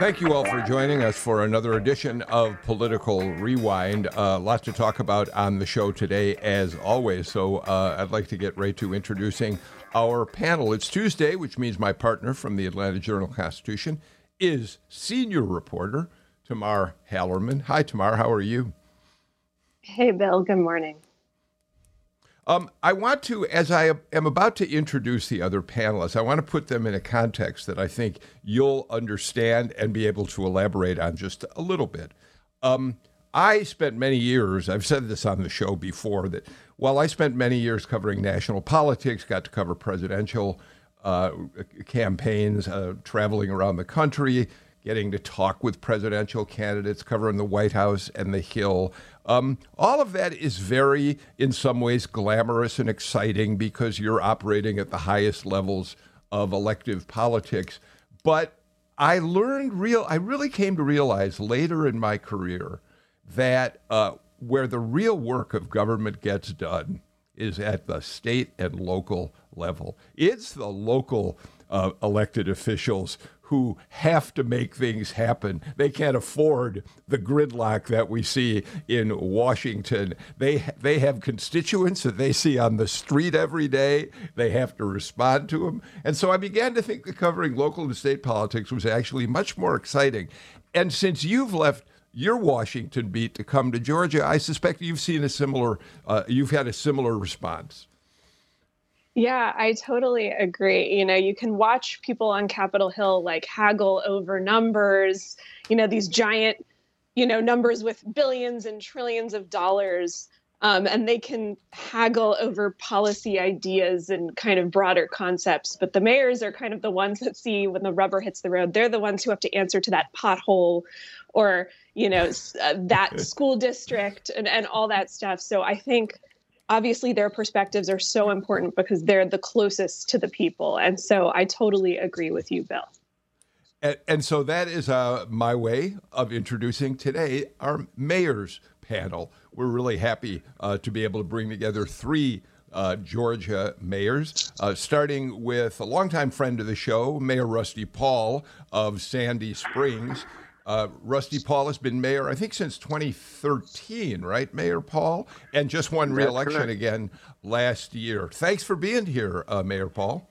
Thank you all for joining us for another edition of Political Rewind. A uh, lot to talk about on the show today, as always. So uh, I'd like to get right to introducing our panel. It's Tuesday, which means my partner from the Atlanta Journal Constitution is senior reporter Tamar Hallerman. Hi, Tamar. How are you? Hey, Bill. Good morning. Um, I want to, as I am about to introduce the other panelists, I want to put them in a context that I think you'll understand and be able to elaborate on just a little bit. Um, I spent many years, I've said this on the show before, that while I spent many years covering national politics, got to cover presidential uh, campaigns, uh, traveling around the country, getting to talk with presidential candidates, covering the White House and the Hill. Um, all of that is very, in some ways, glamorous and exciting because you're operating at the highest levels of elective politics. But I learned real, I really came to realize later in my career that uh, where the real work of government gets done is at the state and local level. It's the local uh, elected officials who have to make things happen. They can't afford the gridlock that we see in Washington. They they have constituents that they see on the street every day. They have to respond to them. And so I began to think that covering local and state politics was actually much more exciting. And since you've left your Washington beat to come to Georgia, I suspect you've seen a similar, uh, you've had a similar response. Yeah, I totally agree. You know, you can watch people on Capitol Hill like haggle over numbers, you know, these giant, you know, numbers with billions and trillions of dollars. Um, and they can haggle over policy ideas and kind of broader concepts. But the mayors are kind of the ones that see when the rubber hits the road. They're the ones who have to answer to that pothole or, you know, uh, that school district and, and all that stuff. So I think obviously their perspectives are so important because they're the closest to the people. And so I totally agree with you, Bill. And, and so that is uh, my way of introducing today our mayor's panel. We're really happy uh, to be able to bring together three uh, Georgia mayors, uh, starting with a longtime friend of the show, Mayor Rusty Paul of Sandy Springs. Uh, Rusty Paul has been mayor, I think, since 2013, right, Mayor Paul? And just won reelection again last year. Thanks for being here, uh, Mayor Paul.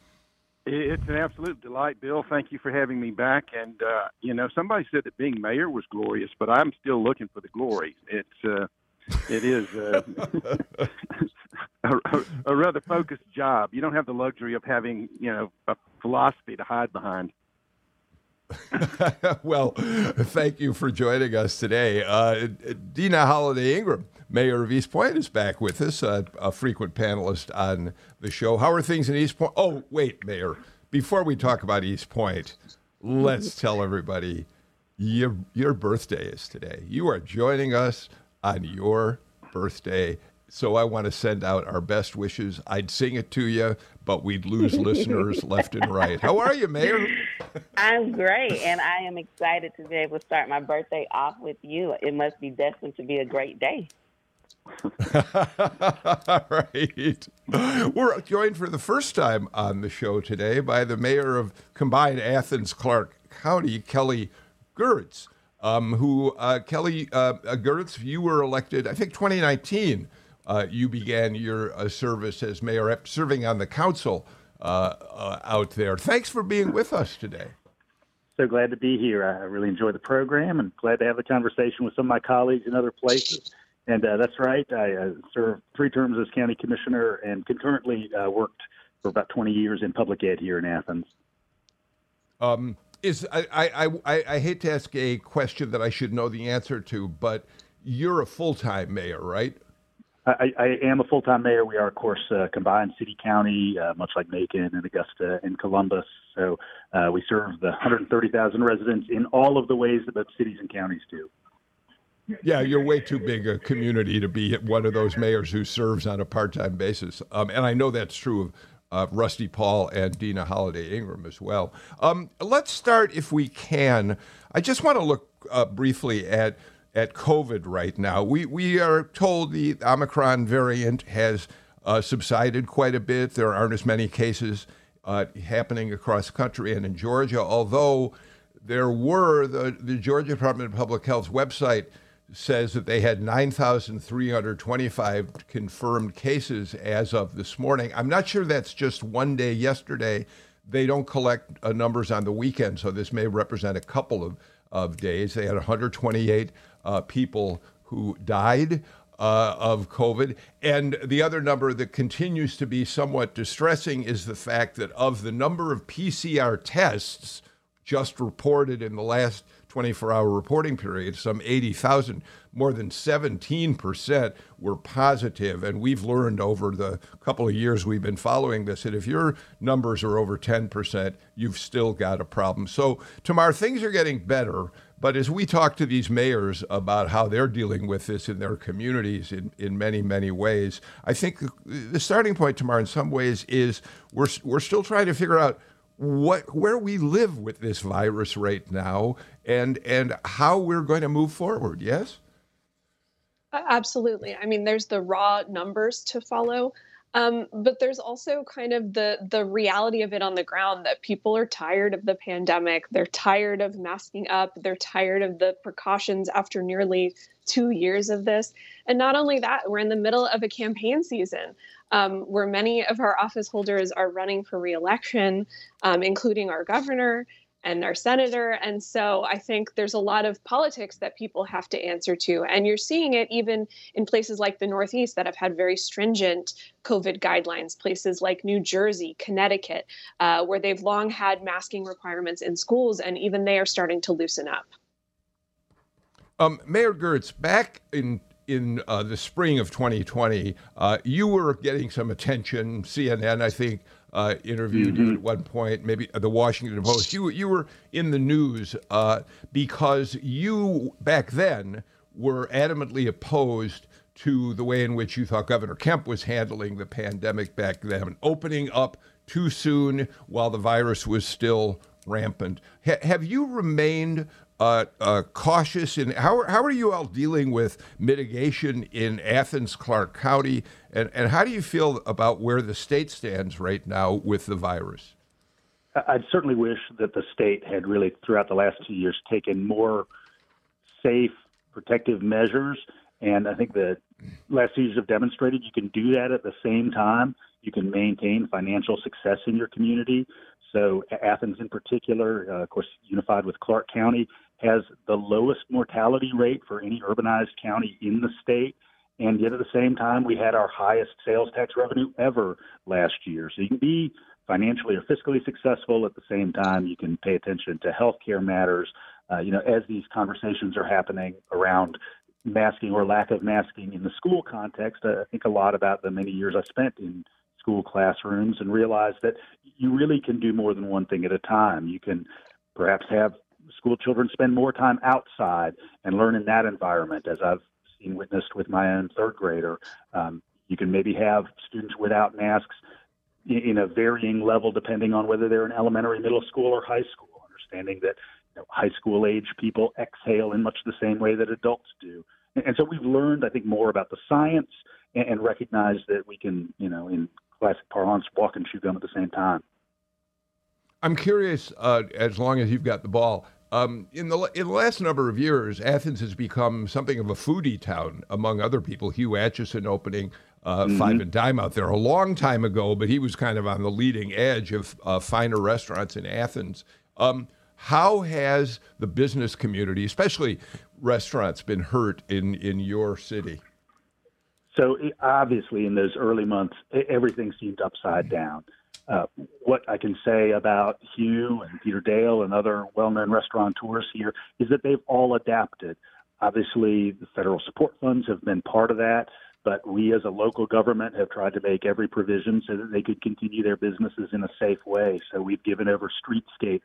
It's an absolute delight, Bill. Thank you for having me back. And, uh, you know, somebody said that being mayor was glorious, but I'm still looking for the glory. It's, uh, it is uh, a, a, a rather focused job. You don't have the luxury of having, you know, a philosophy to hide behind. well, thank you for joining us today. Uh, Deana Holiday Ingraham, Mayor of East Point, is back with us, uh, a frequent panelist on the show. How are things in East Point? Oh, wait, Mayor. Before we talk about East Point, let's tell everybody your your birthday is today. You are joining us on your birthday. So I want to send out our best wishes. I'd sing it to you, but we'd lose listeners left and right. How are you, Mayor? I'm great, and I am excited to be able to start my birthday off with you. It must be destined to be a great day. right. We're joined for the first time on the show today by the mayor of combined Athens Clarke County, Kelly Girtz, um, who, uh, Kelly uh, Girtz, you were elected, I think, 2019 uh, you began your uh, service as mayor, serving on the council uh, uh, out there. Thanks for being with us today. So glad to be here. I really enjoy the program and glad to have a conversation with some of my colleagues in other places. And uh, that's right. I uh, served three terms as county commissioner and concurrently worked for about 20 years in public ed here in Athens. Um, is I, I, I, I hate to ask a question that I should know the answer to, but you're a full time mayor, right? I, I am a full time mayor. We are, of course, a combined city county, uh, much like Macon and Augusta and Columbus. So uh, we serve the 130,000 residents in all of the ways that both cities and counties do. Yeah, you're way too big a community to be one of those mayors who serves on a part time basis. Um, and I know that's true of uh, Rusty Paul and Deana Holiday Ingraham as well. Um, let's start, if we can. I just want to look uh, briefly at at COVID right now. We we are told the Omicron variant has uh, subsided quite a bit. There aren't as many cases uh, happening across the country and in Georgia, although there were the the Georgia Department of Public Health's website says that they had 9,325 confirmed cases as of this morning. I'm not sure that's just one day yesterday. They don't collect uh, numbers on the weekend, so this may represent a couple of, of days. They had 128 uh, people who died. Uh, of COVID. And the other number that continues to be somewhat distressing is the fact that of the number of PCR tests just reported in the last 24 hour reporting period, some 80,000, more than 17% were positive. And we've learned over the couple of years we've been following this that if your numbers are over 10%, you've still got a problem. So, Tamar, things are getting better. But as we talk to these mayors about how they're dealing with this in their communities in, in many, many ways, I think the starting point, Tamar, in some ways, is we're, we're still trying to figure out what where we live with this virus right now and and how we're going to move forward. Yes? Absolutely. I mean there's the raw numbers to follow um, but there's also kind of the the reality of it on the ground that people are tired of the pandemic they're tired of masking up they're tired of the precautions after nearly two years of this. And not only that we're in the middle of a campaign season um, where many of our office holders are running for reelection, um, including our governor and our senator. And so I think there's a lot of politics that people have to answer to. And you're seeing it even in places like the Northeast that have had very stringent COVID guidelines, places like New Jersey, Connecticut, uh, where they've long had masking requirements in schools, and even they are starting to loosen up. Um, Mayor Girtz, back in in uh, the spring of 2020, uh, you were getting some attention. CNN, I think, uh, interviewed mm-hmm. you at one point. Maybe the Washington Post. You you were in the news uh, because you back then were adamantly opposed to the way in which you thought Governor Kemp was handling the pandemic back then, opening up too soon while the virus was still rampant. have you remained uh, uh, cautious in how, how are you all dealing with mitigation in Athens, Clarke County, and, and how do you feel about where the state stands right now with the virus? I'd certainly wish that the state had really, throughout the last two years, taken more safe, protective measures. And I think the last two years have demonstrated you can do that at the same time. You can maintain financial success in your community. So Athens, in particular, uh, of course, unified with Clarke County, has the lowest mortality rate for any urbanized county in the state. And yet at the same time, we had our highest sales tax revenue ever last year. So you can be financially or fiscally successful at the same time. You can pay attention to healthcare matters. Uh, you know, as these conversations are happening around masking or lack of masking in the school context, I think a lot about the many years I spent in school classrooms and realized that you really can do more than one thing at a time. You can perhaps have school children spend more time outside and learn in that environment, as I've seen witnessed with my own third grader. Um, you can maybe have students without masks in, a varying level depending on whether they're in elementary, middle school, or high school, understanding that you know, high school age people exhale in much the same way that adults do. And, so we've learned, I think, more about the science and, and recognize that we can, you know, in classic parlance, walk and chew gum at the same time. I'm curious, uh, as long as you've got the ball, um, in the in the last number of years, Athens has become something of a foodie town, among other people. Hugh Acheson opening uh, mm-hmm. Five and Dime out there a long time ago, but he was kind of on the leading edge of uh, finer restaurants in Athens. Um, how has the business community, especially restaurants, been hurt in in your city? So obviously, in those early months, everything seemed upside down. Uh, what I can say about Hugh and Peter Dale and other well-known restaurateurs here is that they've all adapted. Obviously, the federal support funds have been part of that, but we as a local government have tried to make every provision so that they could continue their businesses in a safe way. So we've given over streetscapes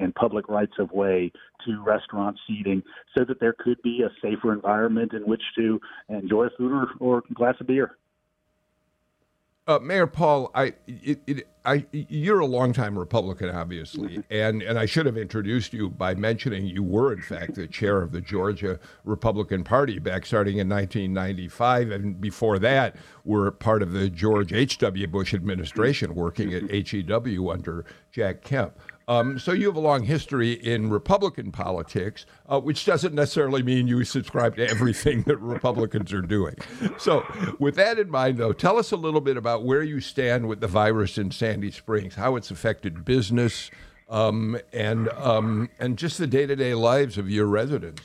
and public rights of way to restaurant seating so that there could be a safer environment in which to enjoy food or, or a glass of beer. Uh, Mayor Paul, I, it, it, I, you're a longtime Republican, obviously, mm-hmm. and, and I should have introduced you by mentioning you were, in fact, the chair of the Georgia Republican Party back starting in 1995, and before that, were part of the George H.W. Bush administration, working at HEW under Jack Kemp. Um, so you have a long history in Republican politics, uh, which doesn't necessarily mean you subscribe to everything that Republicans are doing. So, with that in mind, though, tell us a little bit about where you stand with the virus in Sandy Springs, how it's affected business, um, and um, and just the day-to-day lives of your residents.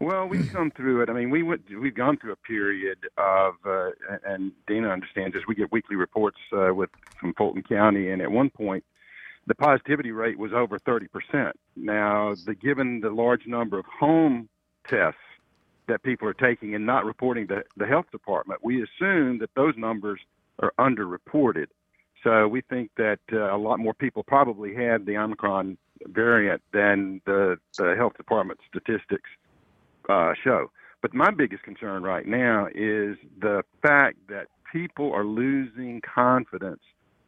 Well, we've come through it. I mean, we went, we've gone through a period of, uh, and Dana understands this. We get weekly reports uh, with from Fulton County, and at one point, the positivity rate was over 30%. Now, the, given the large number of home tests that people are taking and not reporting to the health department, we assume that those numbers are underreported. So we think that uh, a lot more people probably had the Omicron variant than the, the health department statistics uh, show. But my biggest concern right now is the fact that people are losing confidence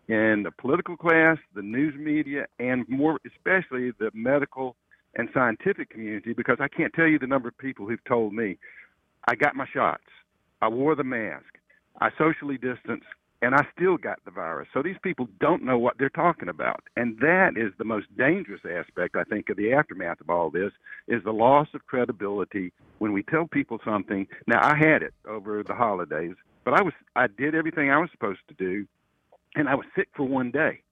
in the political class, the news media, and more especially the medical and scientific community because I can't tell you the number of people who've told me, I got my shots, I wore the mask, I socially distanced, and I still got the virus. So these people don't know what they're talking about. And that is the most dangerous aspect, I think, of the aftermath of all this, is the loss of credibility when we tell people something. Now, I had it over the holidays, but I was I did everything I was supposed to do and I was sick for one day.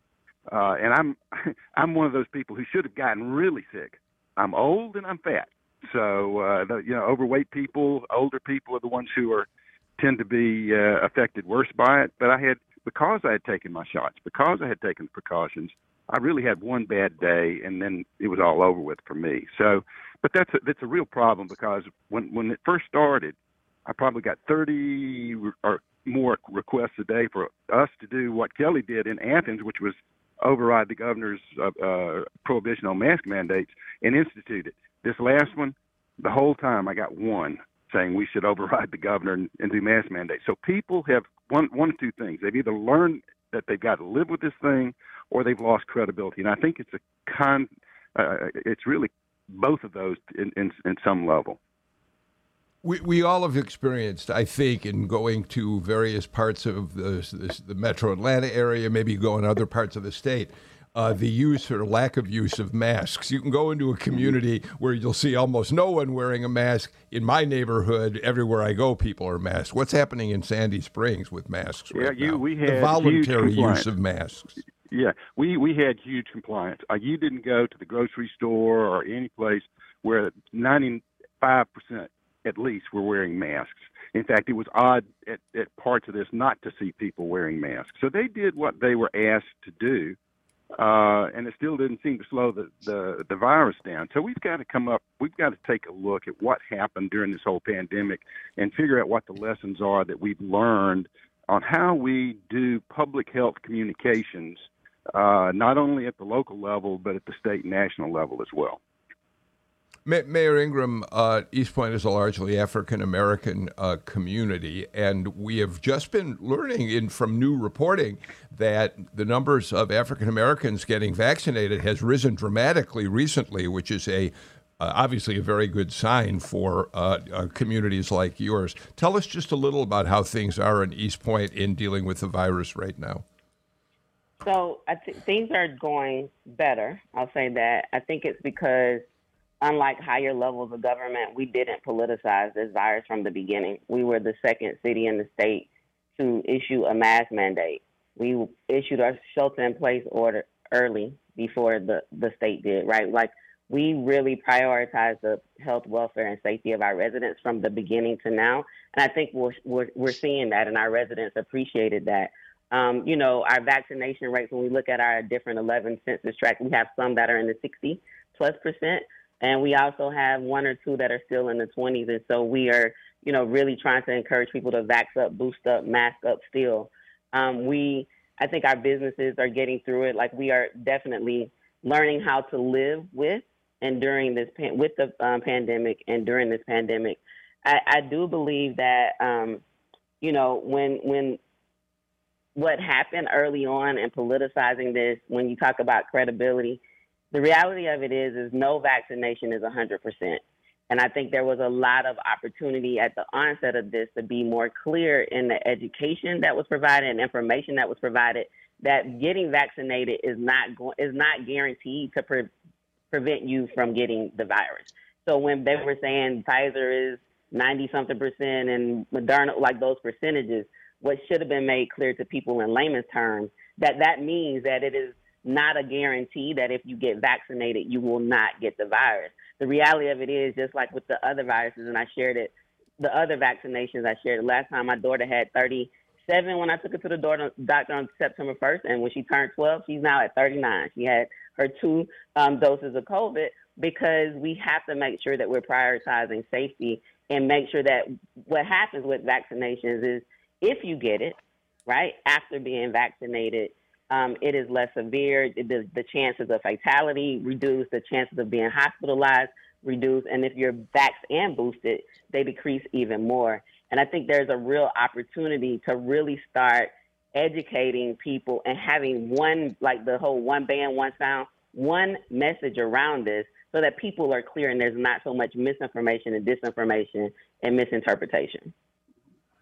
Uh, and I'm I'm one of those people who should have gotten really sick. I'm old and I'm fat, so uh, the, you know overweight people, older people are the ones who are tend to be uh, affected worse by it. But I had because I had taken my shots, because I had taken precautions. I really had one bad day, and then it was all over with for me. So, but that's a, that's a real problem because when when it first started, I probably got 30 or more requests a day for us to do what Kelly did in Athens, which was override the governor's uh, uh, prohibition on mask mandates and institute it. This last one, the whole time I got one saying we should override the governor and, and do mask mandates. So people have one one of two things. They've either learned that they've got to live with this thing, or they've lost credibility. And I think it's a con. Uh, it's really both of those in, in, in some level. We, we all have experienced, I think, in going to various parts of the, the metro Atlanta area, maybe go in other parts of the state, uh, the use or lack of use of masks. You can go into a community where you'll see almost no one wearing a mask. In my neighborhood, everywhere I go, people are masked. What's happening in Sandy Springs with masks? Yeah, right you, now? we had the voluntary use of masks. Yeah, we we had huge compliance. Uh, you didn't go to the grocery store or any place where ninety five percent at least were wearing masks. In fact, it was odd at, at parts of this not to see people wearing masks. So they did what they were asked to do, uh, and it still didn't seem to slow the, the, the virus down. So we've got to come up, we've got to take a look at what happened during this whole pandemic and figure out what the lessons are that we've learned on how we do public health communications, uh, not only at the local level, but at the state and national level as well. Mayor Ingraham, uh, East Point is a largely African American uh, community, and we have just been learning in from new reporting that the numbers of African Americans getting vaccinated has risen dramatically recently, which is a uh, obviously a very good sign for uh, uh, communities like yours. Tell us just a little about how things are in East Point in dealing with the virus right now. So th- things are going better. I'll say that. I think it's because unlike higher levels of government, we didn't politicize this virus from the beginning. We were the second city in the state to issue a mask mandate. We issued our shelter in place order early before the, the state did, right? Like we really prioritize the health, welfare, and safety of our residents from the beginning to now. And I think we're, we're, we're seeing that, and our residents appreciated that. Um, you know, our vaccination rates, when we look at our different 11 census tracts, we have some that are in the 60 plus percent, and we also have one or two that are still in the 20s. And so we are, you know, really trying to encourage people to vax up, boost up, mask up still. Um, we, I think our businesses are getting through it. Like we are definitely learning how to live with and during this, with the um, pandemic and during this pandemic. I, I do believe that, um, you know, when, when what happened early on and politicizing this, when you talk about credibility, the reality of it is, is no vaccination is 100%. And I think there was a lot of opportunity at the onset of this to be more clear in the education that was provided and information that was provided that getting vaccinated is not is not guaranteed to pre- prevent you from getting the virus. So when they were saying Pfizer is 90 something percent and Moderna like those percentages, what should have been made clear to people in layman's terms that that means that it is not a guarantee that if you get vaccinated you will not get the virus the reality of it is just like with the other viruses, and I shared it, the other vaccinations I shared. Last time my daughter had 37 when I took her to the doctor on September 1st, and when she turned 12, she's now at 39. She had her two um, doses of COVID because we have to make sure that we're prioritizing safety and make sure that what happens with vaccinations is if you get it, right, after being vaccinated, um, it is less severe. The, the chances of fatality reduce, the chances of being hospitalized reduce, and if you're vaxxed and boosted, they decrease even more. And I think there's a real opportunity to really start educating people and having one, like the whole one band, one sound, one message around this so that people are clear and there's not so much misinformation and disinformation and misinterpretation.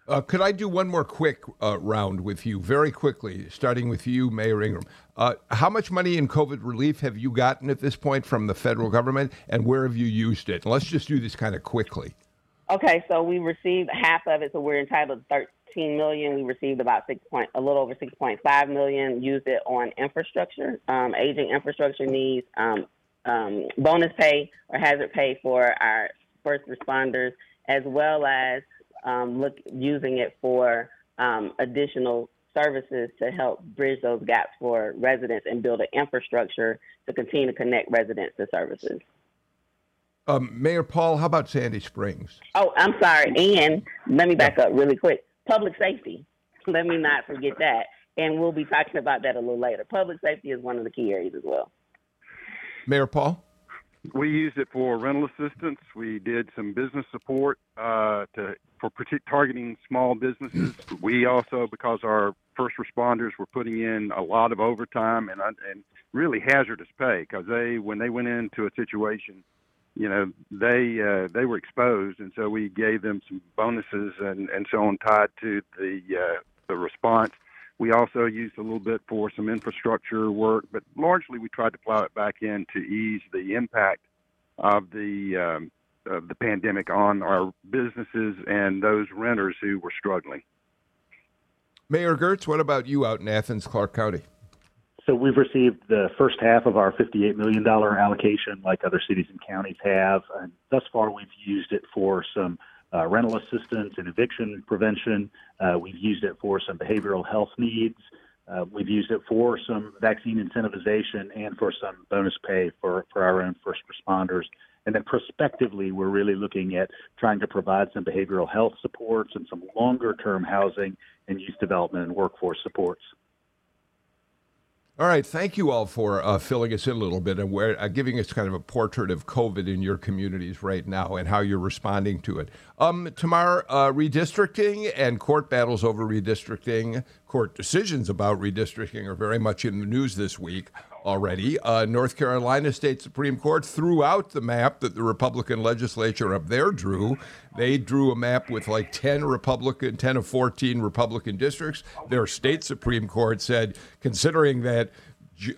Uh, could I do one more quick uh, round with you, very quickly, starting with you, Mayor Ingraham? Uh, how much money in COVID relief have you gotten at this point from the federal government, and where have you used it? Let's just do this kind of quickly. Okay, so we received half of it, so we're entitled to 13 million. We received about six point, a little over 6.5 million. Used it on infrastructure, um, aging infrastructure needs, um, um, bonus pay or hazard pay for our first responders, as well as um, look using it for um, additional services to help bridge those gaps for residents and build an infrastructure to continue to connect residents to services. Um, Mayor Paul, how about Sandy Springs? Oh, I'm sorry. And let me back up really quick. Public safety. Let me not forget that. And we'll be talking about that a little later. Public safety is one of the key areas as well. Mayor Paul? We used it for rental assistance. We did some business support uh, to for targeting small businesses. We also, because our first responders were putting in a lot of overtime and and really hazardous pay, because they when they went into a situation, you know, they uh, they were exposed, and so we gave them some bonuses and and so on tied to the uh, the response. We also used a little bit for some infrastructure work, but largely we tried to plow it back in to ease the impact of the um, of the pandemic on our businesses and those renters who were struggling. Mayor Girtz, what about you out in Athens, Clarke County? So we've received the first half of our $58 million allocation, like other cities and counties have. And thus far, we've used it for some uh, rental assistance and eviction prevention. Uh, we've used it for some behavioral health needs. Uh, we've used it for some vaccine incentivization and for some bonus pay for, for our own first responders. And then prospectively, we're really looking at trying to provide some behavioral health supports and some longer term housing and youth development and workforce supports. All right. Thank you all for uh, filling us in a little bit and where, uh, giving us kind of a portrait of COVID in your communities right now and how you're responding to it. Um, Tamar, uh, redistricting and court battles over redistricting, court decisions about redistricting are very much in the news this week already. Uh, North Carolina State Supreme Court threw out the map that the Republican legislature up there drew. They drew a map with like 10 Republican, 10 of 14 Republican districts. Their state Supreme Court said, considering that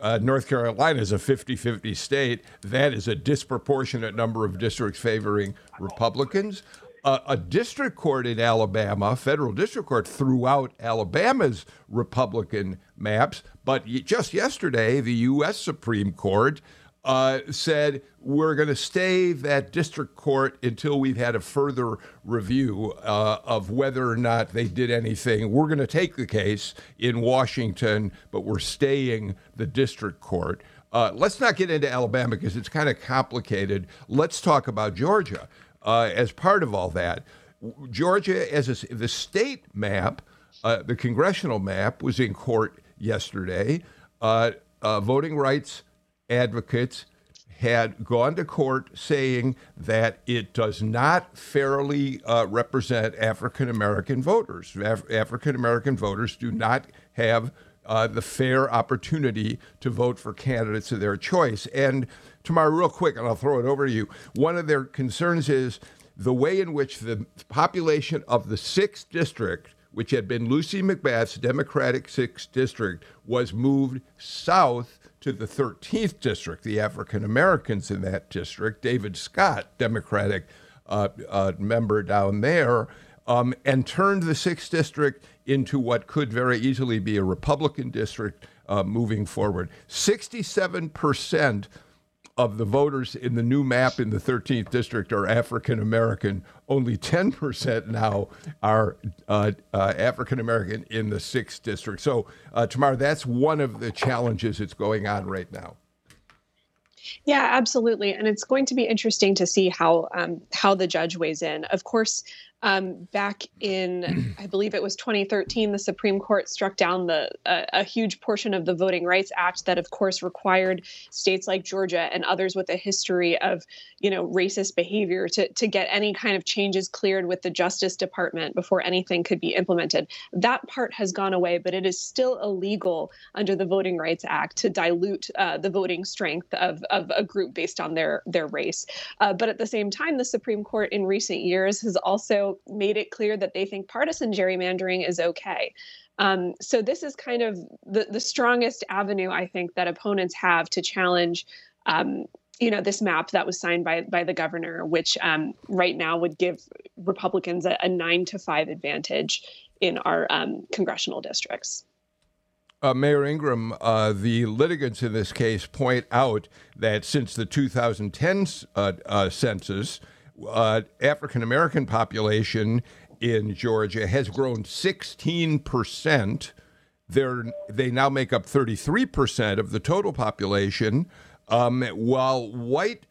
uh, North Carolina is a 50 50 state, that is a disproportionate number of districts favoring Republicans a, district court in Alabama, federal district court, threw out Alabama's Republican maps. But just yesterday, the U.S. Supreme Court uh, said we're going to stay that district court until we've had a further review uh, of whether or not they did anything. We're going to take the case in Washington, but we're staying the district court. Uh, let's not get into Alabama because it's kind of complicated. Let's talk about Georgia uh, as part of all that. Georgia, as a, the state map, uh, the congressional map, was in court yesterday. Uh, uh, voting rights advocates had gone to court saying that it does not fairly uh, represent African American voters. Af- African American voters do not have uh, the fair opportunity to vote for candidates of their choice. And Tamara, real quick, and I'll throw it over to you. One of their concerns is the way in which the population of the sixth district, which had been Lucy McBath's Democratic sixth district, was moved south to the 13th district. The African Americans in that district, David Scott, Democratic uh, uh, member down there, um, and turned the sixth district into what could very easily be a Republican district uh, moving forward. 67 percent of the voters in the new map in the 13th district are African American. Only 10% now are uh, uh, African American in the 6th district. So, uh, that's one of the challenges that's going on right now. Yeah, absolutely, and it's going to be interesting to see how um, how the judge weighs in. Of course, um, back in, I believe it was 2013, the Supreme Court struck down the uh, a huge portion of the Voting Rights Act that, of course, required states like Georgia and others with a history of, you know, racist behavior to to get any kind of changes cleared with the Justice Department before anything could be implemented. That part has gone away, but it is still illegal under the Voting Rights Act to dilute uh, the voting strength of of a group based on their their race. Uh, but at the same time, the Supreme Court in recent years has also made it clear that they think partisan gerrymandering is okay. Um, so this is kind of the, the strongest avenue I think that opponents have to challenge um, you know this map that was signed by by the governor, which um, right now would give Republicans a, a, nine to five advantage in our um, congressional districts. Uh, Mayor Ingraham, uh, the litigants in this case point out that since the 2010 uh, uh, census, uh, African American population in Georgia has grown 16%. They're, they now make up 33% of the total population, um, while white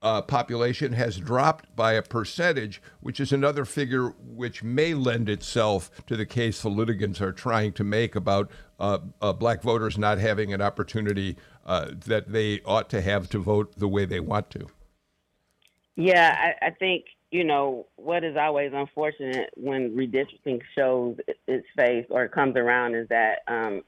uh, population has dropped by a percentage, which is another figure which may lend itself to the case the litigants are trying to make about uh, uh, black voters not having an opportunity uh, that they ought to have to vote the way they want to. Yeah, I, I think you know what is always unfortunate when redistricting shows its face or comes around is that um,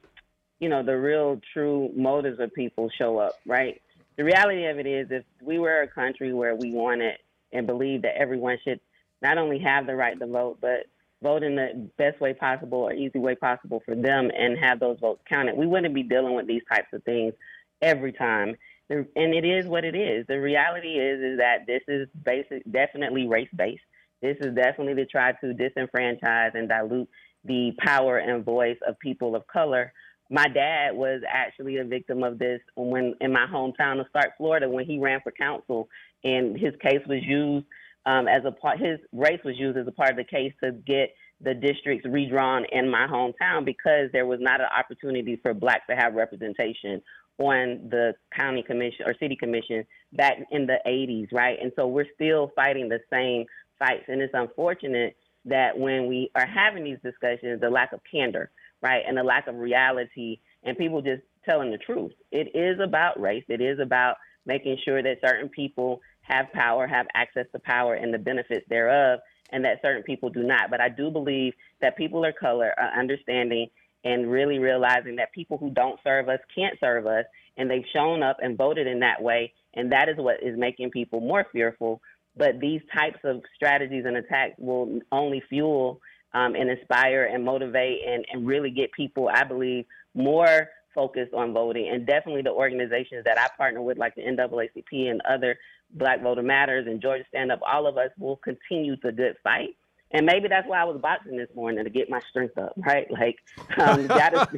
you know the real true motives of people show up. Right. The reality of it is, if we were a country where we wanted and believed that everyone should not only have the right to vote, but vote in the best way possible or easy way possible for them and have those votes counted, we wouldn't be dealing with these types of things every time and it is what it is. The reality is is that this is basic, definitely race based. This is definitely to try to disenfranchise and dilute the power and voice of people of color. My dad was actually a victim of this when in my hometown of Starke, Florida, when he ran for council, and his case was used um, as a part. His race was used as a part of the case to get the districts redrawn in my hometown because there was not an opportunity for blacks to have representation on the county commission or city commission back in the 80s, right? And so we're still fighting the same fights. And it's unfortunate that when we are having these discussions, the lack of candor, right, and the lack of reality, and people just telling the truth. It is about race. It is about making sure that certain people have power, have access to power, and the benefits thereof, and that certain people do not. But I do believe that people of color are understanding and really realizing that people who don't serve us can't serve us, and they've shown up and voted in that way, and that is what is making people more fearful. But these types of strategies and attacks will only fuel um, and inspire and motivate and, and really get people, I believe, more focused on voting. And definitely the organizations that I partner with, like the NAACP and other Black Voter Matters and Georgia Stand Up, all of us will continue the good fight and maybe that's why I was boxing this morning to get my strength up, right? Like, um, gotta,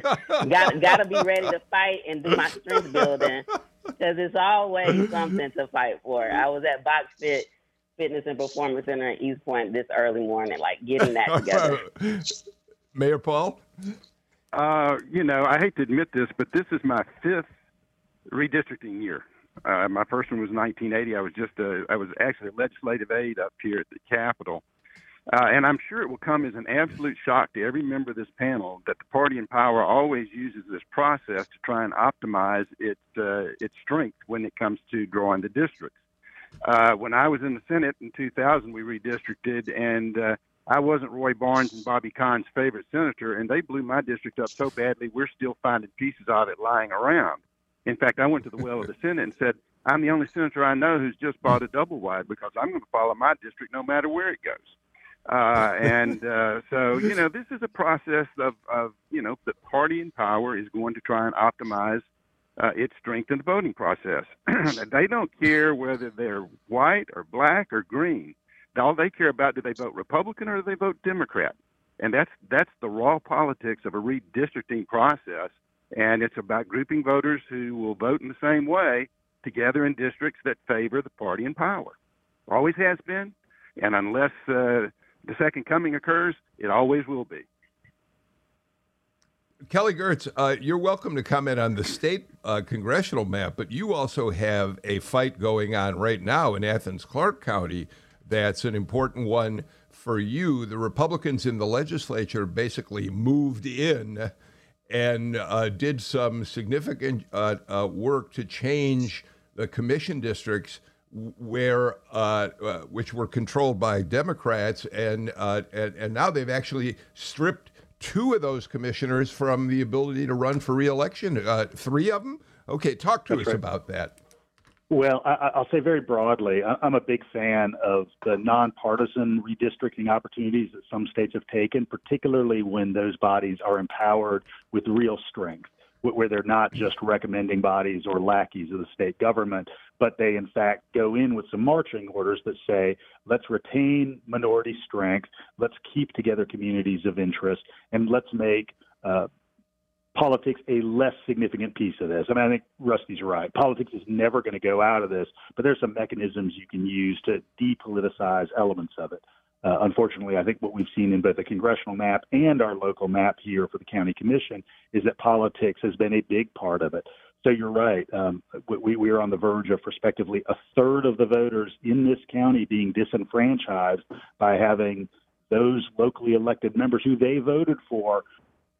gotta, gotta be ready to fight and do my strength building because it's always something to fight for. I was at Box Fit Fitness and Performance Center in East Point this early morning, like getting that together. Mayor Paul? Uh, you know, I hate to admit this, but this is my fifth redistricting year. Uh, my first one was 1980. I was just a, I was actually a legislative aide up here at the Capitol Uh, and I'm sure it will come as an absolute shock to every member of this panel that the party in power always uses this process to try and optimize its uh, its strength when it comes to drawing the districts. Uh, when I was in the Senate in 2000, we redistricted, and uh, I wasn't Roy Barnes and Bobby Kahn's favorite senator, and they blew my district up so badly we're still finding pieces of it lying around. In fact, I went to the well of the Senate and said, I'm the only senator I know who's just bought a double wide because I'm going to follow my district no matter where it goes. Uh, and uh, so, you know, this is a process of, of, you know, the party in power is going to try and optimize uh, its strength in the voting process. they don't care whether they're white or black or green. All they care about do they vote Republican or do they vote Democrat? And that's that's the raw politics of a redistricting process. And it's about grouping voters who will vote in the same way together in districts that favor the party in power. Always has been, and unless uh, the second coming occurs, it always will be. Kelly Girtz, uh, you're welcome to comment on the state uh, congressional map, but you also have a fight going on right now in Athens Clarke County that's an important one for you. The Republicans in the legislature basically moved in and uh, did some significant uh, uh, work to change the commission districts where uh, uh, which were controlled by Democrats, and, uh, and and now they've actually stripped two of those commissioners from the ability to run for reelection. Uh, three of them. Okay, talk to That's us right. about that. Well, I, I'll say very broadly, I'm a big fan of the nonpartisan redistricting opportunities that some states have taken, particularly when those bodies are empowered with real strength, where they're not just recommending bodies or lackeys of the state government, but they in fact go in with some marching orders that say, let's retain minority strength, let's keep together communities of interest, and let's make uh, politics a less significant piece of this. I mean, I think Rusty's right. Politics is never going to go out of this, but there's some mechanisms you can use to depoliticize elements of it. Uh, unfortunately, I think what we've seen in both the congressional map and our local map here for the county commission is that politics has been a big part of it. So you're right. Um, we, we are on the verge of prospectively a third of the voters in this county being disenfranchised by having those locally elected members who they voted for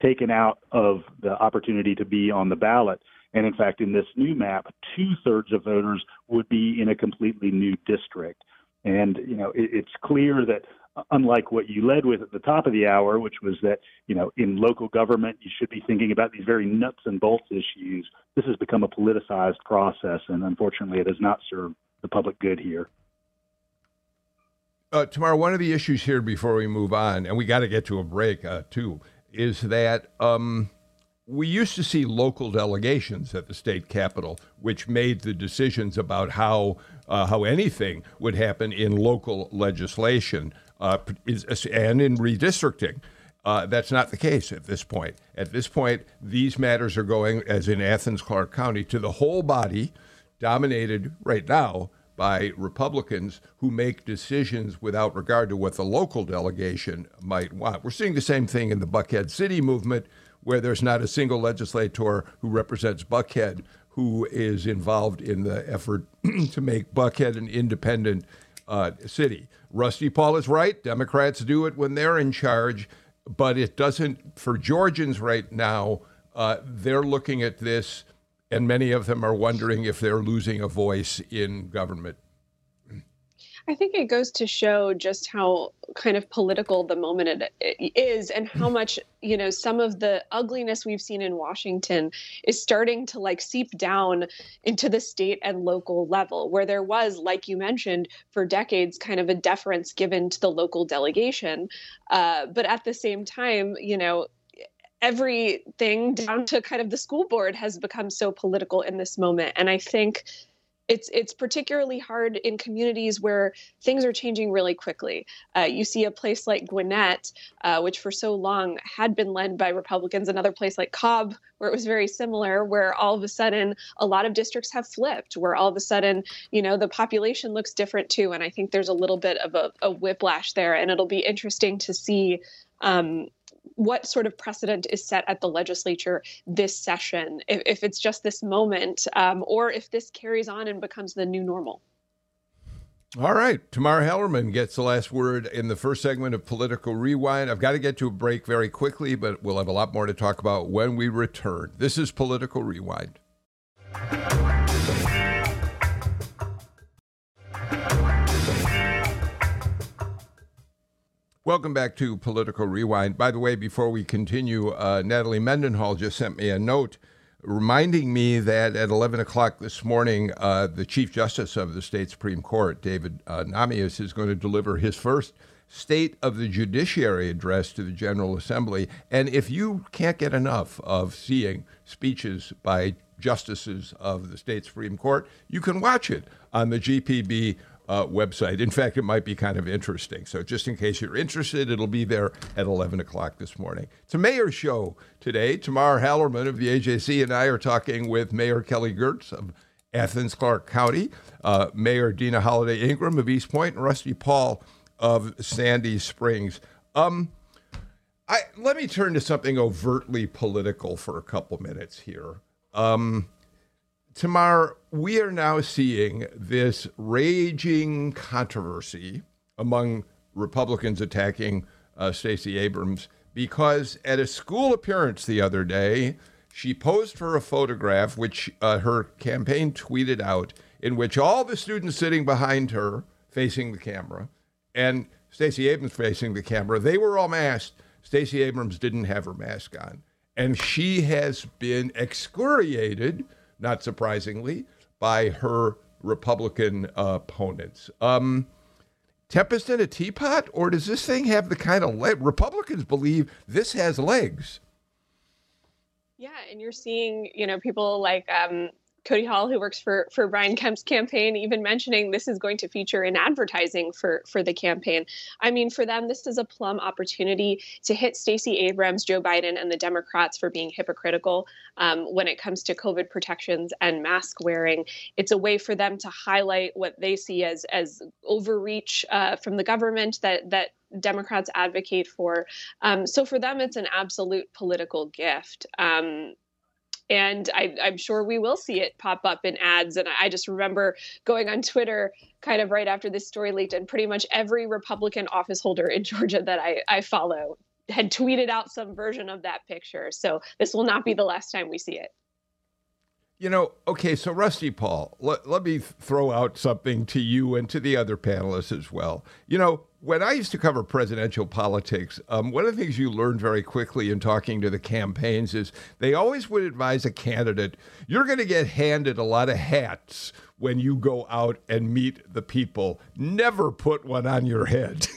taken out of the opportunity to be on the ballot. And in fact, in this new map, two thirds of voters would be in a completely new district. And, you know, it, it's clear that unlike what you led with at the top of the hour, which was that, you know, in local government, you should be thinking about these very nuts and bolts issues. This has become a politicized process, and unfortunately, it has not served the public good here. Uh, Tamar, one of the issues here before we move on, and we got to get to a break uh, too, is that um, we used to see local delegations at the state capitol, which made the decisions about how uh, how anything would happen in local legislation uh, and in redistricting. Uh, that's not the case at this point. At this point, these matters are going, as in Athens, Clarke County, to the whole body, dominated right now by Republicans who make decisions without regard to what the local delegation might want. We're seeing the same thing in the Buckhead City movement, where there's not a single legislator who represents Buckhead who is involved in the effort to make Buckhead an independent uh, city. Rusty Paul is right. Democrats do it when they're in charge, but it doesn't for Georgians right now. Uh, they're looking at this, and many of them are wondering if they're losing a voice in government. I think it goes to show just how kind of political the moment it is and how much, you know, some of the ugliness we've seen in Washington is starting to like seep down into the state and local level, where there was, like you mentioned, for decades kind of a deference given to the local delegation. Uh, but at the same time, you know, everything down to kind of the school board has become so political in this moment. And I think it's it's particularly hard in communities where things are changing really quickly. Uh, you see a place like Gwinnett, uh, which for so long had been led by Republicans, another place like Cobb, where it was very similar, where all of a sudden a lot of districts have flipped, where all of a sudden you know the population looks different too, and I think there's a little bit of a, a whiplash there, and it'll be interesting to see. Um, what sort of precedent is set at the legislature this session, if, if it's just this moment, um, or if this carries on and becomes the new normal. All right. Tamar Hallerman gets the last word in the first segment of Political Rewind. I've got to get to a break very quickly, but we'll have a lot more to talk about when we return. This is Political Rewind. Welcome back to Political Rewind. By the way, before we continue, uh, Natalie Mendenhall just sent me a note reminding me that at 11 o'clock this morning, uh, the Chief Justice of the state Supreme Court, David uh, Nahmias, is going to deliver his first State of the Judiciary address to the General Assembly. And if you can't get enough of seeing speeches by justices of the state Supreme Court, you can watch it on the GPB uh, website. In fact, it might be kind of interesting. So, just in case you're interested, it'll be there at 11 o'clock this morning. It's a mayor show today. Tamar Hallerman of the AJC and I are talking with Mayor Kelly Girtz of Athens Clarke County, uh, Mayor Deana Holiday Ingraham of East Point, and Rusty Paul of Sandy Springs. Um, I, let me turn to something overtly political for a couple minutes here. Um, Tamar, we are now seeing this raging controversy among Republicans attacking uh, Stacey Abrams because at a school appearance the other day, she posed for a photograph which uh, her campaign tweeted out, in which all the students sitting behind her facing the camera and Stacey Abrams facing the camera, they were all masked. Stacey Abrams didn't have her mask on. And she has been excoriated not surprisingly, by her Republican uh, opponents. Um, Tempest in a teapot, or does this thing have the kind of leg? Republicans believe this has legs. Yeah, and you're seeing, you know, people like um, Cody Hall, who works for for Brian Kemp's campaign, even mentioning this is going to feature in advertising for for the campaign. I mean, for them, this is a plum opportunity to hit Stacey Abrams, Joe Biden, and the Democrats for being hypocritical um, when it comes to COVID protections and mask wearing. It's a way for them to highlight what they see as as overreach uh, from the government that that Democrats advocate for. Um, so for them, it's an absolute political gift. Um, and I, am sure we will see it pop up in ads. And I just remember going on Twitter kind of right after this story leaked, and pretty much every Republican office holder in Georgia that I, I follow had tweeted out some version of that picture. So this will not be the last time we see it. You know, okay, so Rusty Paul, let, let me throw out something to you and to the other panelists as well. You know, when I used to cover presidential politics, um, one of the things you learned very quickly in talking to the campaigns is they always would advise a candidate you're going to get handed a lot of hats when you go out and meet the people. Never put one on your head.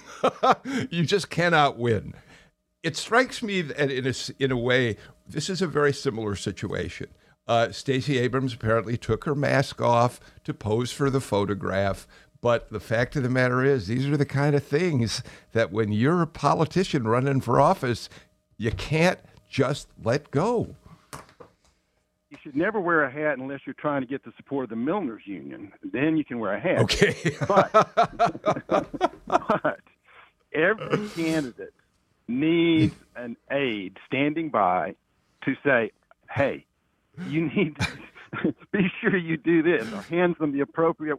you just cannot win. It strikes me that in a, in a way, this is a very similar situation. Uh, Stacey Abrams apparently took her mask off to pose for the photograph. But the fact of the matter is, these are the kind of things that when you're a politician running for office, you can't just let go. You should never wear a hat unless you're trying to get the support of the Milliners Union. Then you can wear a hat. Okay. but, but every candidate needs an aide standing by to say, hey, you need to be sure you do this or hands them the appropriate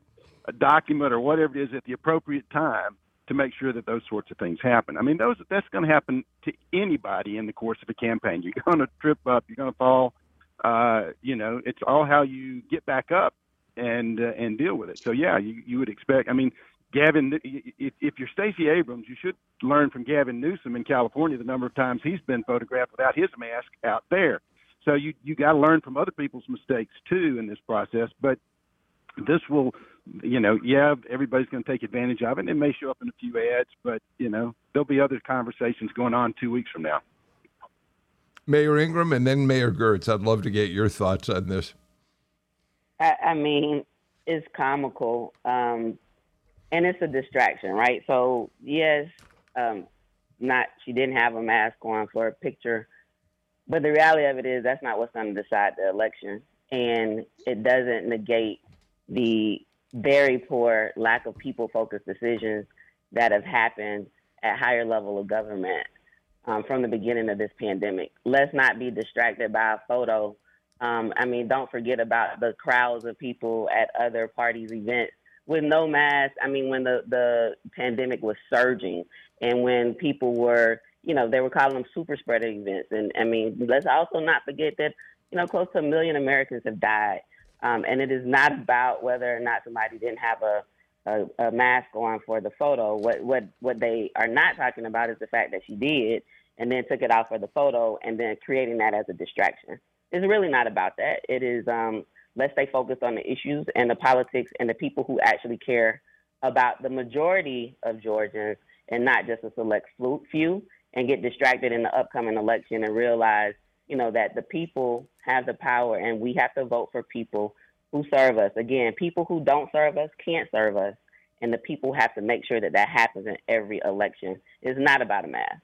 document or whatever it is at the appropriate time to make sure that those sorts of things happen. I mean, those that's going to happen to anybody in the course of a campaign. You're going to trip up, you're going to fall. Uh, you know, it's all how you get back up and uh, and deal with it. So yeah, you you would expect. I mean, Gavin, if, if you're Stacey Abrams, you should learn from Gavin Newsom in California the number of times he's been photographed without his mask out there. So you you got to learn from other people's mistakes too in this process. But this will, you know, yeah, everybody's going to take advantage of it. And it may show up in a few ads, but you know, there'll be other conversations going on two weeks from now. Mayor Ingraham and then Mayor Girtz. I'd love to get your thoughts on this. I, I mean, it's comical, um, and it's a distraction, right? So yes, um, not she didn't have a mask on for a picture but the reality of it is that's not what's going to decide the election. And it doesn't negate the very poor lack of people focused decisions that have happened at higher level of government um, from the beginning of this pandemic. Let's not be distracted by a photo. Um, I mean, don't forget about the crowds of people at other parties' events with no mask. I mean, when the the pandemic was surging, and when people were, you know, they were calling them super spreader events. And I mean, let's also not forget that, you know, close to a million Americans have died. Um, and it is not about whether or not somebody didn't have a, a, a mask on for the photo. What what what they are not talking about is the fact that she did, and then took it off for the photo, and then creating that as a distraction. It's really not about that. It is um, let's stay focused on the issues and the politics and the people who actually care about the majority of Georgians and not just a select few and get distracted in the upcoming election and realize, you know, that the people have the power and we have to vote for people who serve us. Again, people who don't serve us can't serve us. And the people have to make sure that that happens in every election. It's not about a mask.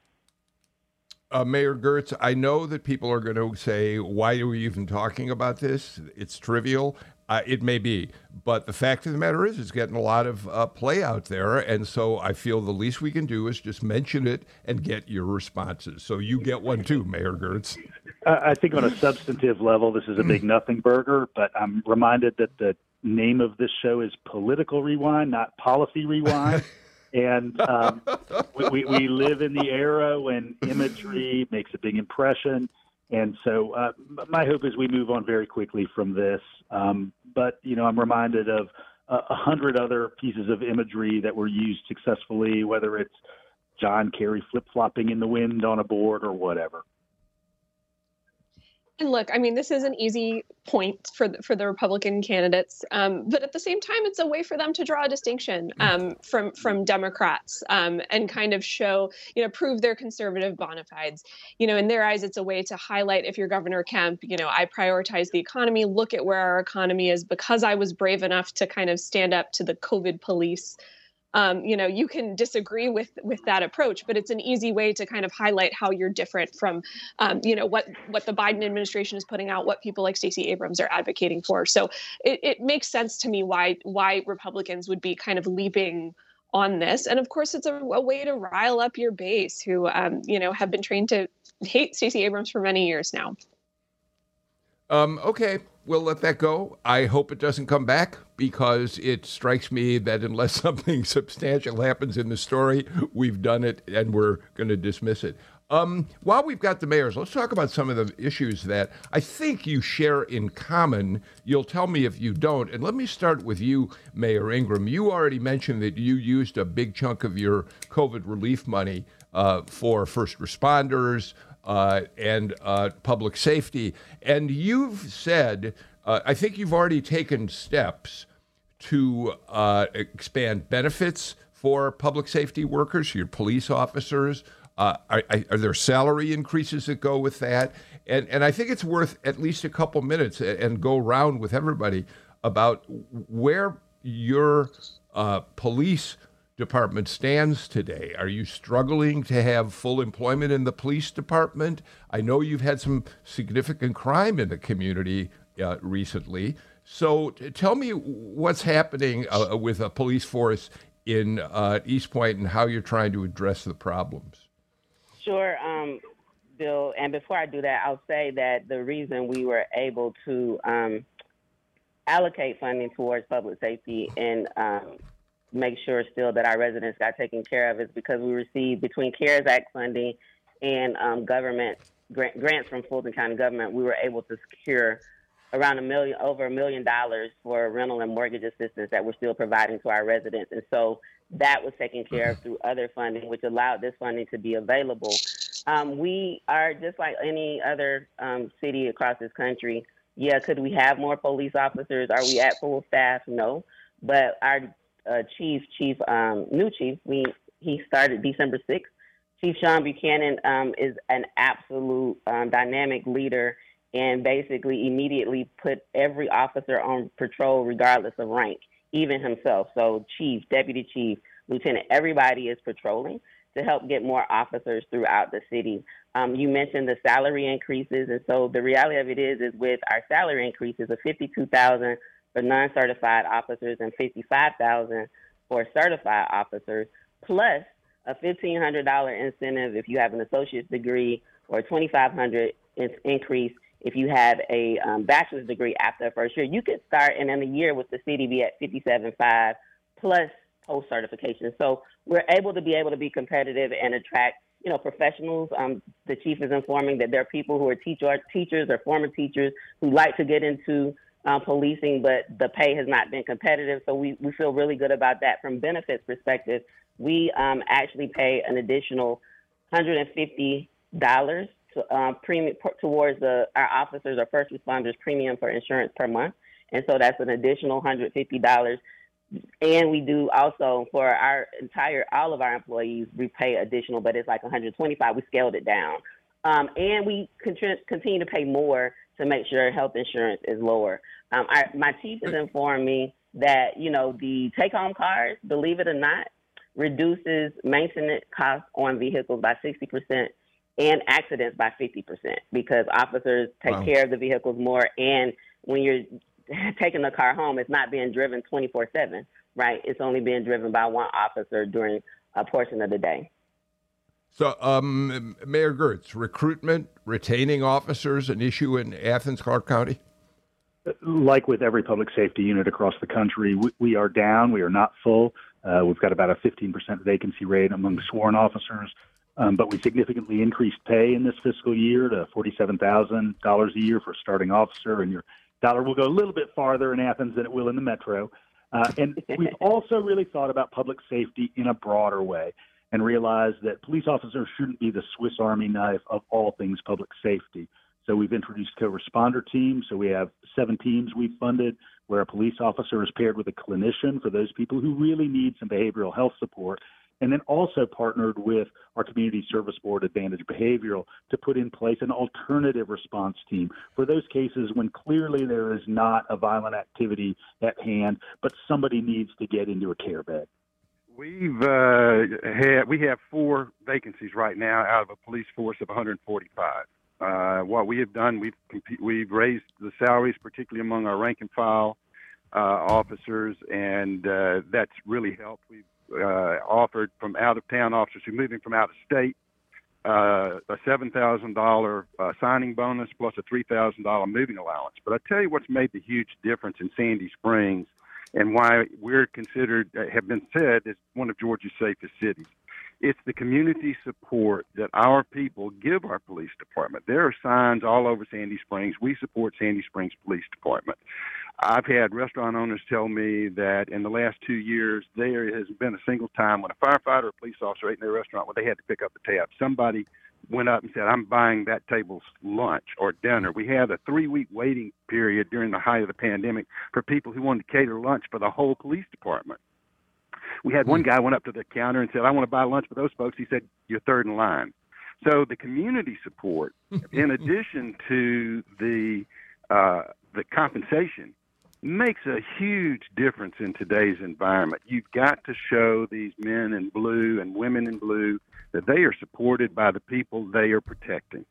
Uh, Mayor Girtz, I know that people are going to say, why are we even talking about this? It's trivial. Uh, it may be, but the fact of the matter is, it's getting a lot of uh, play out there, and so I feel the least we can do is just mention it and get your responses. So you get one too, Mayor Girtz. I think on a substantive level, this is a big nothing burger, but I'm reminded that the name of this show is Political Rewind, not Policy Rewind. and um, we, we, we live in the era when imagery makes a big impression. And so uh, my hope is we move on very quickly from this. Um, but, you know, I'm reminded of a hundred other pieces of imagery that were used successfully, whether it's John Kerry flip flopping in the wind on a board or whatever. And look, I mean, this is an easy point for the, for the Republican candidates, um, but at the same time, it's a way for them to draw a distinction mm. um, from from Democrats um, and kind of show, you know, prove their conservative bona fides. You know, in their eyes, it's a way to highlight if you're Governor Kemp, you know, I prioritize the economy. Look at where our economy is because I was brave enough to kind of stand up to the COVID police um, you know you can disagree with with that approach but it's an easy way to kind of highlight how you're different from um, you know what what the biden administration is putting out what people like stacey abrams are advocating for. So it, it makes sense to me why why republicans would be kind of leaping on this. And of course it's a, a way to rile up your base who um, you know have been trained to hate stacey abrams for many years now. Um, okay we'll let that go. I hope it doesn't come back because it strikes me that unless something substantial happens in the story, we've done it and we're going to dismiss it. Um, while we've got the mayors, let's talk about some of the issues that I think you share in common. You'll tell me if you don't. And let me start with you, Mayor Ingraham. You already mentioned that you used a big chunk of your COVID relief money uh, for first responders, uh, and uh, public safety. And you've said, uh, I think you've already taken steps to uh, expand benefits for public safety workers, your police officers. Uh, are, are, there salary increases that go with that? And, and I think it's worth at least a couple minutes and go around with everybody about where your uh, police department stands today. Are you struggling to have full employment in the police department? I know you've had some significant crime in the community uh, recently. So t- tell me what's happening uh, with a police force in uh, East Point and how you're trying to address the problems. Sure, um, Bill. And before I do that, I'll say that the reason we were able to um, allocate funding towards public safety and um, make sure still that our residents got taken care of is because we received between CARES Act funding and um, government grant, grants from Fulton County government, we were able to secure around a million, over a million dollars for rental and mortgage assistance that we're still providing to our residents. And so that was taken care of through other funding, which allowed this funding to be available. Um, we are just like any other um, city across this country. Yeah, could we have more police officers? Are we at full staff? No. But our uh, chief, chief, um, new chief. We he started December sixth. Chief Sean Buchanan um, is an absolute um, dynamic leader and basically immediately put every officer on patrol regardless of rank, even himself. So chief, deputy chief, lieutenant, everybody is patrolling to help get more officers throughout the city. Um, you mentioned the salary increases, and so the reality of it is, is with our salary increases of fifty-two thousand for non-certified officers and 55000 for certified officers, plus a $1,500 incentive if you have an associate's degree or a 2500 increase if you have a um, bachelor's degree after the first year. You could start and in a year with the be at 57.5 plus post certification. So we're able to be able to be competitive and attract you know professionals. Um, the chief is informing that there are people who are teacher teachers or former teachers who like to get into uh, policing, but the pay has not been competitive. So we, we feel really good about that. From benefits perspective, we um, actually pay an additional $150 to, uh, premium towards the, our officers or first responders premium for insurance per month. And so that's an additional $150. And we do also for our entire, all of our employees, we pay additional, but it's like 125. We scaled it down. Um, and we continue to pay more to make sure health insurance is lower. Um, I, my chief has informed me that you know the take-home cars, believe it or not, reduces maintenance costs on vehicles by 60% and accidents by 50% because officers take wow. care of the vehicles more. And when you're taking the car home, it's not being driven 24 7, right? It's only being driven by one officer during a portion of the day. So, um, Mayor Girtz, recruitment, retaining officers, an issue in Athens, Clarke County? Like with every public safety unit across the country, we, we are down. We are not full. Uh, we've got about a 15% vacancy rate among sworn officers, um, but we significantly increased pay in this fiscal year to $47,000 a year for a starting officer, and your dollar will go a little bit farther in Athens than it will in the metro. Uh, and we've also really thought about public safety in a broader way and realize that police officers shouldn't be the Swiss Army knife of all things public safety. So we've introduced co-responder teams. So we have seven teams we've funded where a police officer is paired with a clinician for those people who really need some behavioral health support. And then also partnered with our community service board, Advantage Behavioral, to put in place an alternative response team for those cases when clearly there is not a violent activity at hand, but somebody needs to get into a care bed. We've uh, had we have four vacancies right now out of a police force of 145. Uh, what we have done, we've we've raised the salaries, particularly among our rank and file uh, officers, and uh, that's really helped. We've uh, offered from out of town officers who are moving from out of state uh, a seven thousand dollar signing bonus plus a three thousand dollar moving allowance. But I tell you what's made the huge difference in Sandy Springs and why we're considered, uh, have been said, as one of Georgia's safest cities. It's the community support that our people give our police department. There are signs all over Sandy Springs. We support Sandy Springs Police Department. I've had restaurant owners tell me that in the last two years, there has been a single time when a firefighter or police officer ate in their restaurant where they had to pick up the tab. Somebody went up and said, I'm buying that table's lunch or dinner. We had a three week waiting period during the height of the pandemic for people who wanted to cater lunch for the whole police department. We had one hmm. guy went up to the counter and said, I want to buy lunch for those folks. He said, You're third in line. So the community support, in addition to the uh, the compensation, makes a huge difference in today's environment. You've got to show these men in blue and women in blue that they are supported by the people they are protecting.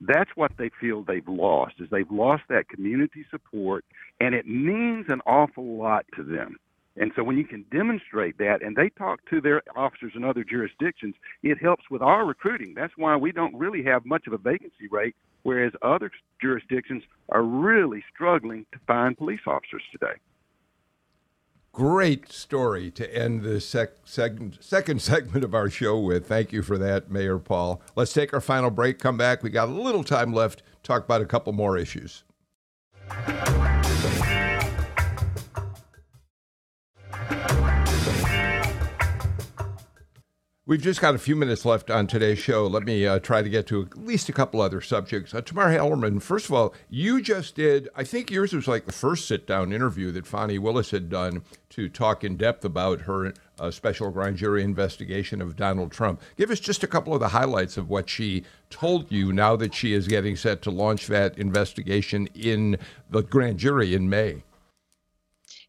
That's what they feel they've lost is they've lost that community support and it means an awful lot to them. And so when you can demonstrate that and they talk to their officers in other jurisdictions, it helps with our recruiting. That's why we don't really have much of a vacancy rate, whereas other jurisdictions are really struggling to find police officers today. Great story to end the sec- second, second segment of our show with. Thank you for that, Mayor Paul. Let's take our final break, come back. We got a little time left, talk about a couple more issues. We've just got a few minutes left on today's show. Let me uh, try to get to at least a couple other subjects. Uh, Tamar Hallerman, first of all, you just did, I think yours was like the first sit down interview that Fani Willis had done to talk in depth about her uh, special grand jury investigation of Donald Trump. Give us just a couple of the highlights of what she told you now that she is getting set to launch that investigation in the grand jury in May.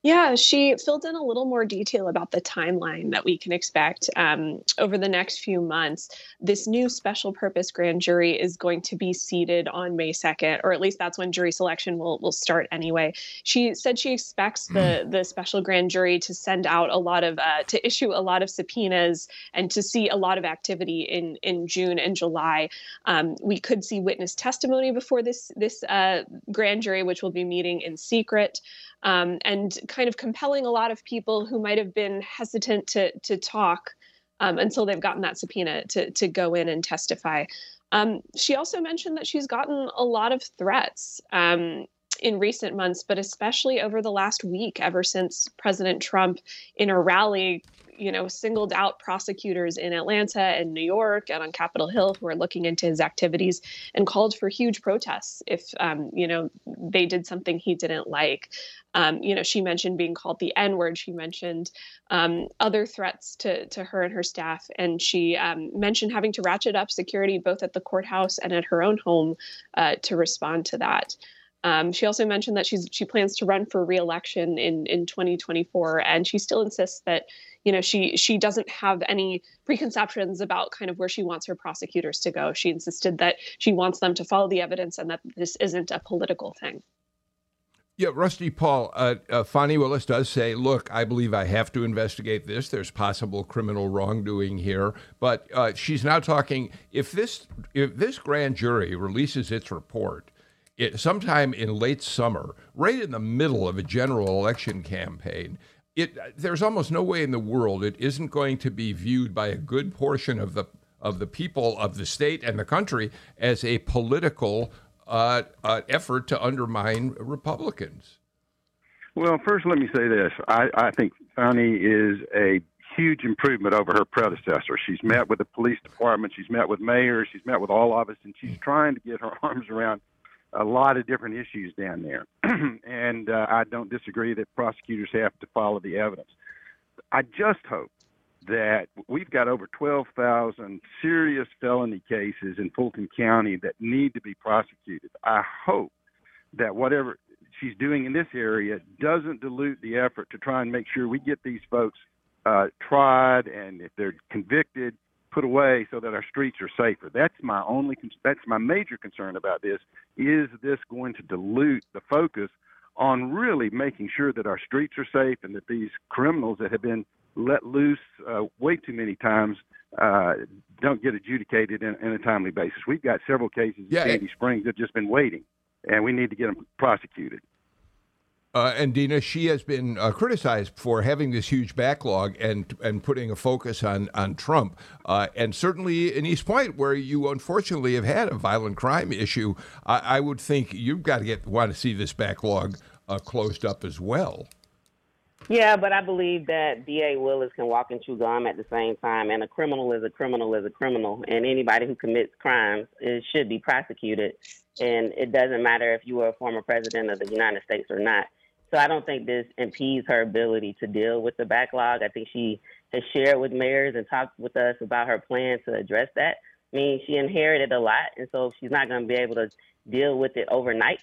Yeah, she filled in a little more detail about the timeline that we can expect um, over the next few months. This new special purpose grand jury is going to be seated on May 2nd, or at least that's when jury selection will, will start anyway. She said she expects the, the special grand jury to send out a lot of, uh, to issue a lot of subpoenas and to see a lot of activity in, in June and July. Um, we could see witness testimony before this, this uh, grand jury, which will be meeting in secret. Um, and kind of compelling a lot of people who might have been hesitant to to talk um, until they've gotten that subpoena to to go in and testify. Um, she also mentioned that she's gotten a lot of threats um, in recent months, but especially over the last week, ever since President Trump, in a rally, you know, singled out prosecutors in Atlanta and New York and on Capitol Hill who are looking into his activities and called for huge protests if, um, you know, they did something he didn't like. Um, you know, she mentioned being called the N word. She mentioned um, other threats to, to her and her staff. And she um, mentioned having to ratchet up security both at the courthouse and at her own home uh, to respond to that. Um, she also mentioned that she's she plans to run for reelection in in 2024, and she still insists that you know she she doesn't have any preconceptions about kind of where she wants her prosecutors to go. She insisted that she wants them to follow the evidence and that this isn't a political thing. Yeah, Rusty Paul, uh, uh, Fani Willis does say, look, I believe I have to investigate this. There's possible criminal wrongdoing here. But uh, she's now talking if this if this grand jury releases its report it, sometime in late summer, right in the middle of a general election campaign, it, there's almost no way in the world it isn't going to be viewed by a good portion of the of the people of the state and the country as a political uh, uh, effort to undermine Republicans. Well, first, let me say this: I, I think Fani is a huge improvement over her predecessor. She's met with the police department, she's met with mayors, she's met with all of us, and she's trying to get her arms around a lot of different issues down there. and uh, I don't disagree that prosecutors have to follow the evidence. I just hope that we've got over 12,000 serious felony cases in Fulton County that need to be prosecuted. I hope that whatever she's doing in this area doesn't dilute the effort to try and make sure we get these folks uh, tried and if they're convicted, put away so that our streets are safer. That's my only that's my major concern about this. Is this going to dilute the focus on really making sure that our streets are safe and that these criminals that have been let loose uh, way too many times uh, don't get adjudicated in, in, a timely basis. We've got several cases yeah, in Sandy Springs that have just been waiting, and we need to get them prosecuted. Uh, and Deana, she has been uh, criticized for having this huge backlog and and putting a focus on on Trump. Uh, and certainly in East Point, where you unfortunately have had a violent crime issue, I, I would think you've got to get want to see this backlog uh, closed up as well. Yeah, but I believe that D.A. Willis can walk and chew gum at the same time, and a criminal is a criminal is a criminal, and anybody who commits crimes it should be prosecuted. And it doesn't matter if you were a former president of the United States or not. So I don't think this impedes her ability to deal with the backlog. I think she has shared with mayors and talked with us about her plan to address that. I mean, she inherited a lot, and so she's not going to be able to deal with it overnight.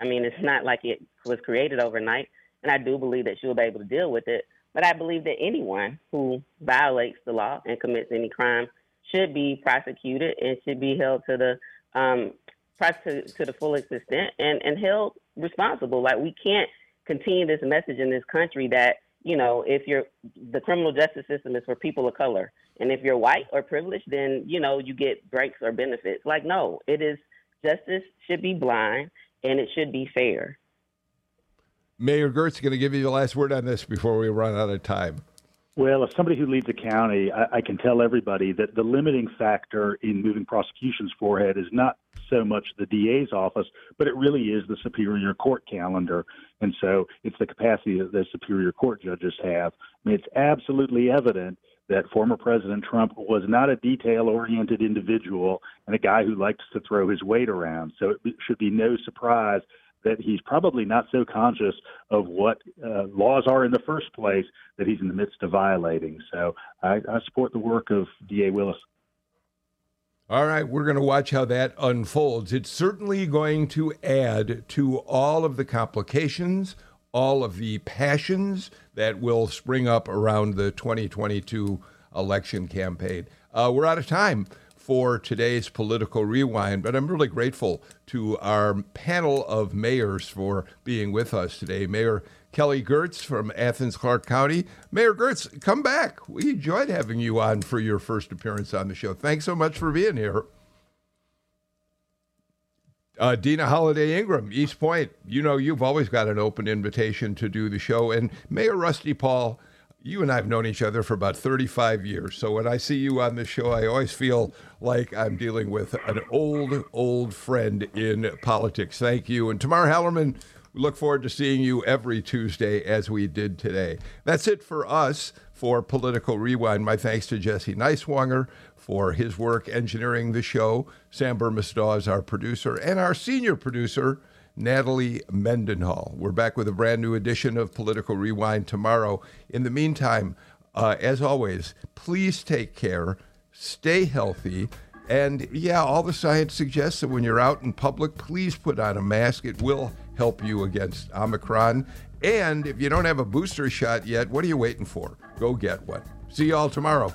I mean, it's not like it was created overnight, and I do believe that she'll be able to deal with it. But I believe that anyone who violates the law and commits any crime should be prosecuted and should be held to the um, to, to the fullest extent and, and held responsible. Like we can't continue this message in this country that you know if you're the criminal justice system is for people of color. And if you're white or privileged then you know you get breaks or benefits. Like no it is justice should be blind and it should be fair. Mayor Girtz going to give you the last word on this before we run out of time. Well, as somebody who leads a county, I, I, can tell everybody that the limiting factor in moving prosecutions forward is not so much the DA's office, but it really is the Superior Court calendar. And so it's the capacity that the Superior Court judges have. I mean, it's absolutely evident that former President Trump was not a detail oriented individual and a guy who likes to throw his weight around. So it should be no surprise that he's probably not so conscious of what uh, laws are in the first place that he's in the midst of violating. So I, I support the work of D.A. Willis. All right, we're going to watch how that unfolds. It's certainly going to add to all of the complications, all of the passions that will spring up around the 2022 election campaign. Uh, we're out of time for today's political rewind, but I'm really grateful to our panel of mayors for being with us today. Mayor Kelly Girtz from Athens Clarke County. Mayor Girtz, come back. We enjoyed having you on for your first appearance on the show. Thanks so much for being here. Uh, Deana Holiday Ingraham, East Point. You know, you've always got an open invitation to do the show. And Mayor Rusty Paul, you and I have known each other for about 35 years. So when I see you on this show, I always feel like I'm dealing with an old, old friend in politics. Thank you. And Tamar Hallerman, we look forward to seeing you every Tuesday as we did today. That's it for us for Political Rewind. My thanks to Jesse Neiswanger for his work engineering the show. Sam Bermas-Dawes is our producer, and our senior producer, Natalie Mendenhall. We're back with a brand new edition of Political Rewind tomorrow. In the meantime, uh, as always, please take care, stay healthy. And yeah, all the science suggests that when you're out in public, please put on a mask. It will help you against Omicron. And if you don't have a booster shot yet, what are you waiting for? Go get one. See you all tomorrow.